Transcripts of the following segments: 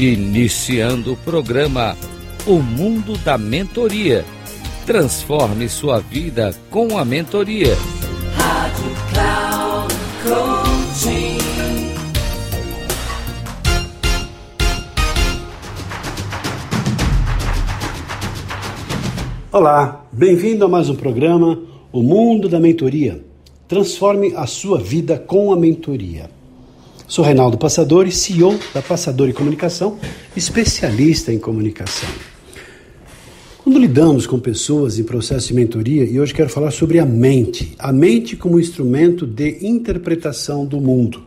Iniciando o programa O Mundo da Mentoria. Transforme sua vida com a mentoria. Rádio Cloud Coaching. Olá, bem-vindo a mais um programa O Mundo da Mentoria. Transforme a sua vida com a mentoria. Sou Reinaldo Passadori, CEO da Passadori Comunicação, especialista em comunicação. Quando lidamos com pessoas em processo de mentoria, e hoje quero falar sobre a mente, a mente como instrumento de interpretação do mundo.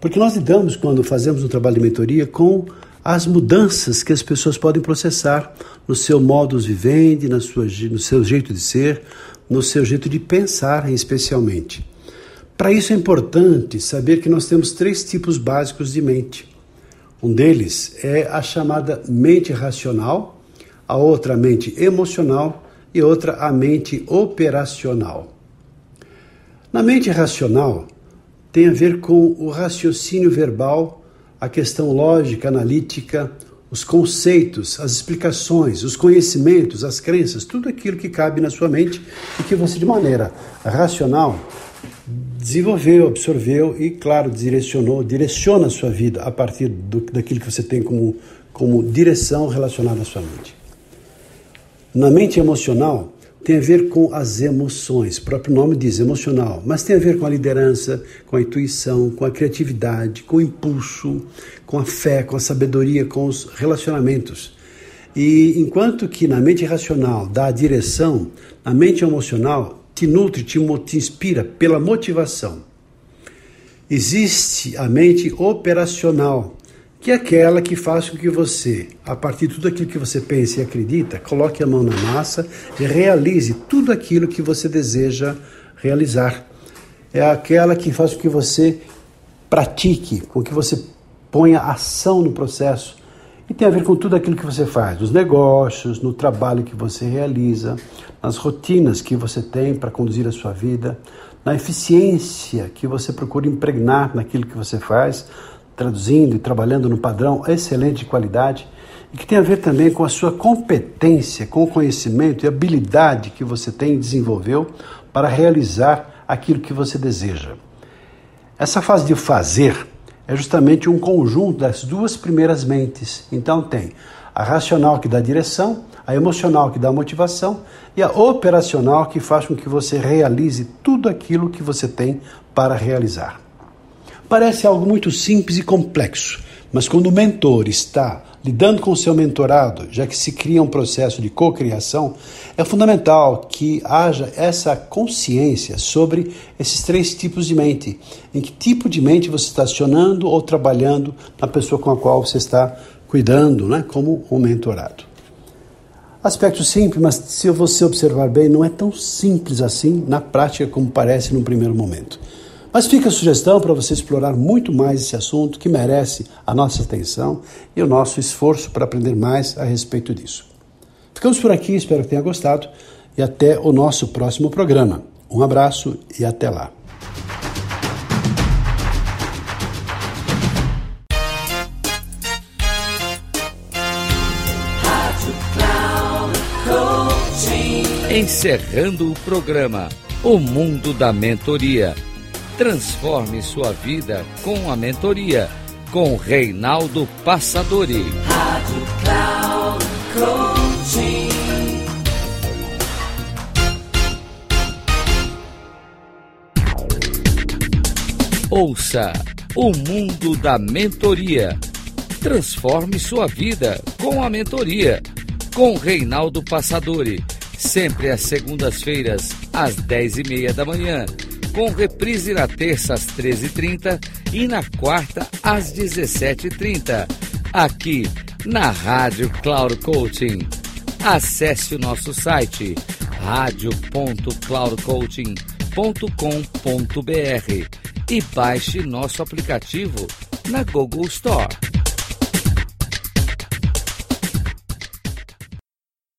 Porque nós lidamos, quando fazemos um trabalho de mentoria, com as mudanças que as pessoas podem processar no seu modus vivendi, na sua, no seu jeito de ser, no seu jeito de pensar, especialmente. Para isso é importante saber que nós temos três tipos básicos de mente. Um deles é a chamada mente racional, a outra a mente emocional e outra a mente operacional. Na mente racional tem a ver com o raciocínio verbal, a questão lógica, analítica, os conceitos, as explicações, os conhecimentos, as crenças, tudo aquilo que cabe na sua mente e que você, de maneira racional, desenvolveu, absorveu e, claro, direcionou, direciona a sua vida a partir do, daquilo que você tem como, como direção relacionada à sua mente. Na mente emocional, tem a ver com as emoções, o próprio nome diz emocional, mas tem a ver com a liderança, com a intuição, com a criatividade, com o impulso, com a fé, com a sabedoria, com os relacionamentos. E enquanto que na mente racional dá a direção, na mente emocional te nutre, te, te inspira pela motivação. Existe a mente operacional, que é aquela que faz com que você, a partir de tudo aquilo que você pensa e acredita, coloque a mão na massa e realize tudo aquilo que você deseja realizar. É aquela que faz com que você pratique, com que você ponha ação no processo. E tem a ver com tudo aquilo que você faz, nos negócios, no trabalho que você realiza, nas rotinas que você tem para conduzir a sua vida, na eficiência que você procura impregnar naquilo que você faz, traduzindo e trabalhando no padrão excelente de qualidade, e que tem a ver também com a sua competência, com o conhecimento e habilidade que você tem e desenvolveu para realizar aquilo que você deseja. Essa fase de fazer é justamente um conjunto das duas primeiras mentes. Então tem a racional que dá direção, a emocional que dá motivação e a operacional que faz com que você realize tudo aquilo que você tem para realizar. Parece algo muito simples e complexo, mas quando o mentor está lidando com o seu mentorado, já que se cria um processo de cocriação, é fundamental que haja essa consciência sobre esses três tipos de mente. Em que tipo de mente você está acionando ou trabalhando na pessoa com a qual você está cuidando, né, como o mentorado. Aspecto simples, mas se você observar bem, não é tão simples assim na prática como parece no primeiro momento. Mas fica a sugestão para você explorar muito mais esse assunto que merece a nossa atenção e o nosso esforço para aprender mais a respeito disso. Ficamos por aqui, espero que tenha gostado e até o nosso próximo programa. Um abraço e até lá. Encerrando o programa O Mundo da Mentoria. Transforme sua vida com a mentoria com Reinaldo Passadori. Rádio Cloud Coaching. Ouça o mundo da mentoria. Transforme sua vida com a mentoria com Reinaldo Passadori sempre às segundas-feiras, às dez e meia da manhã, com reprise na terça às 13h30 e na quarta às 17h30, aqui na Rádio Cloud Coaching. Acesse o nosso site radio.cloudcoaching.com.br e baixe nosso aplicativo na Google Store.